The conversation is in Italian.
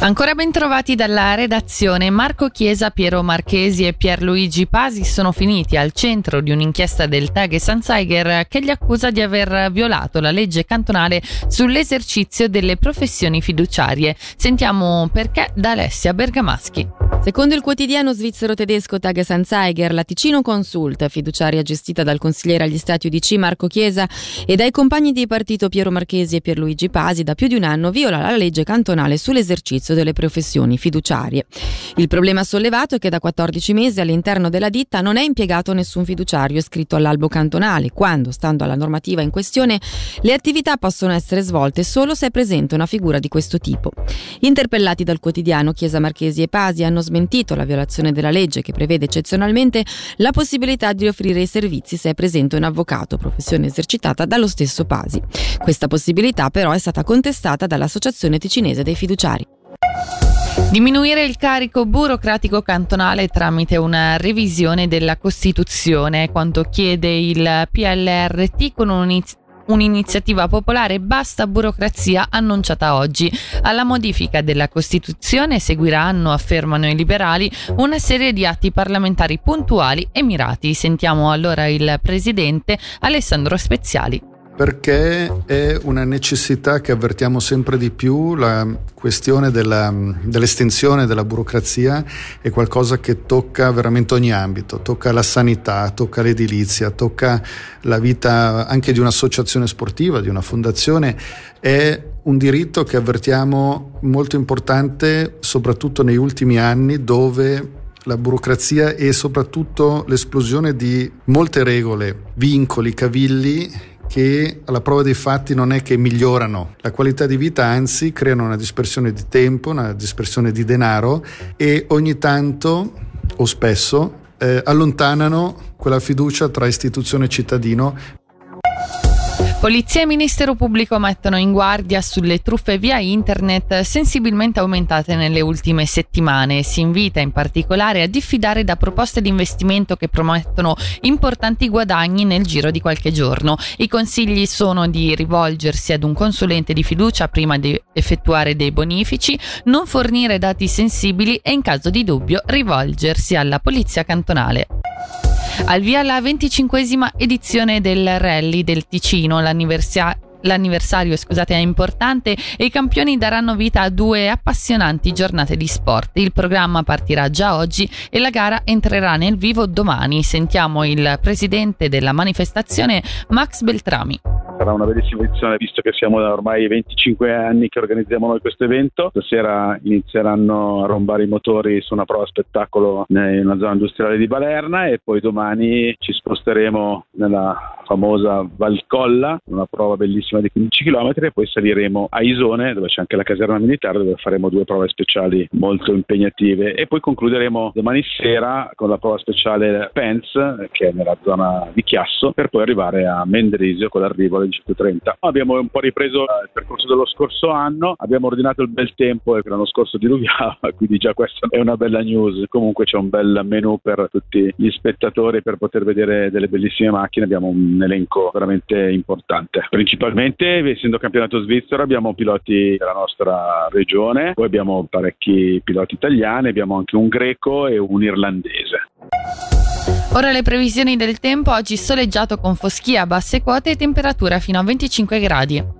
Ancora ben trovati dalla redazione. Marco Chiesa, Piero Marchesi e Pierluigi Pasi sono finiti al centro di un'inchiesta del Tag Sanzeiger che li accusa di aver violato la legge cantonale sull'esercizio delle professioni fiduciarie. Sentiamo perché da Alessia Bergamaschi. Secondo il quotidiano svizzero-tedesco Tagesanzeiger, la Ticino Consult, fiduciaria gestita dal consigliere agli Stati UDC Marco Chiesa e dai compagni di partito Piero Marchesi e Pierluigi Pasi, da più di un anno viola la legge cantonale sull'esercizio delle professioni fiduciarie. Il problema sollevato è che da 14 mesi all'interno della ditta non è impiegato nessun fiduciario iscritto all'albo cantonale, quando, stando alla normativa in questione, le attività possono essere svolte solo se è presente una figura di questo tipo. Interpellati dal quotidiano, Chiesa Marchesi e Pasi hanno smentito la violazione della legge che prevede eccezionalmente la possibilità di offrire i servizi se è presente un avvocato, professione esercitata dallo stesso Pasi. Questa possibilità però è stata contestata dall'Associazione Ticinese dei Fiduciari. Diminuire il carico burocratico cantonale tramite una revisione della Costituzione, quanto chiede il PLRT con un'iniziativa popolare basta burocrazia annunciata oggi. Alla modifica della Costituzione seguiranno, affermano i liberali, una serie di atti parlamentari puntuali e mirati. Sentiamo allora il presidente Alessandro Speziali perché è una necessità che avvertiamo sempre di più, la questione della, dell'estensione della burocrazia è qualcosa che tocca veramente ogni ambito, tocca la sanità, tocca l'edilizia, tocca la vita anche di un'associazione sportiva, di una fondazione, è un diritto che avvertiamo molto importante soprattutto negli ultimi anni dove la burocrazia e soprattutto l'esplosione di molte regole, vincoli, cavilli che alla prova dei fatti non è che migliorano. La qualità di vita, anzi creano una dispersione di tempo, una dispersione di denaro e ogni tanto o spesso eh, allontanano quella fiducia tra istituzione e cittadino Polizia e Ministero Pubblico mettono in guardia sulle truffe via internet sensibilmente aumentate nelle ultime settimane. Si invita in particolare a diffidare da proposte di investimento che promettono importanti guadagni nel giro di qualche giorno. I consigli sono di rivolgersi ad un consulente di fiducia prima di effettuare dei bonifici, non fornire dati sensibili e in caso di dubbio rivolgersi alla Polizia cantonale. Al via la venticinquesima edizione del Rally del Ticino, l'anniversario scusate, è importante e i campioni daranno vita a due appassionanti giornate di sport. Il programma partirà già oggi e la gara entrerà nel vivo domani. Sentiamo il presidente della manifestazione Max Beltrami sarà una bellissima edizione visto che siamo da ormai 25 anni che organizziamo noi questo evento. Stasera inizieranno a rombare i motori su una prova spettacolo nella zona industriale di Balerna e poi domani ci sposteremo nella famosa Valcolla, una prova bellissima di 15 km e poi saliremo a Isone dove c'è anche la caserma militare dove faremo due prove speciali molto impegnative e poi concluderemo domani sera con la prova speciale Pence che è nella zona di Chiasso per poi arrivare a Mendrisio con l'arrivo alle 130. Abbiamo un po' ripreso il percorso dello scorso anno, abbiamo ordinato il bel tempo e l'anno scorso diluviava, quindi già questa è una bella news. Comunque c'è un bel menu per tutti gli spettatori per poter vedere delle bellissime macchine, abbiamo un elenco veramente importante. Principalmente, essendo campionato svizzero, abbiamo piloti della nostra regione, poi abbiamo parecchi piloti italiani, abbiamo anche un greco e un irlandese. Ora le previsioni del tempo, oggi soleggiato con foschia a basse quote e temperatura fino a 25 gradi.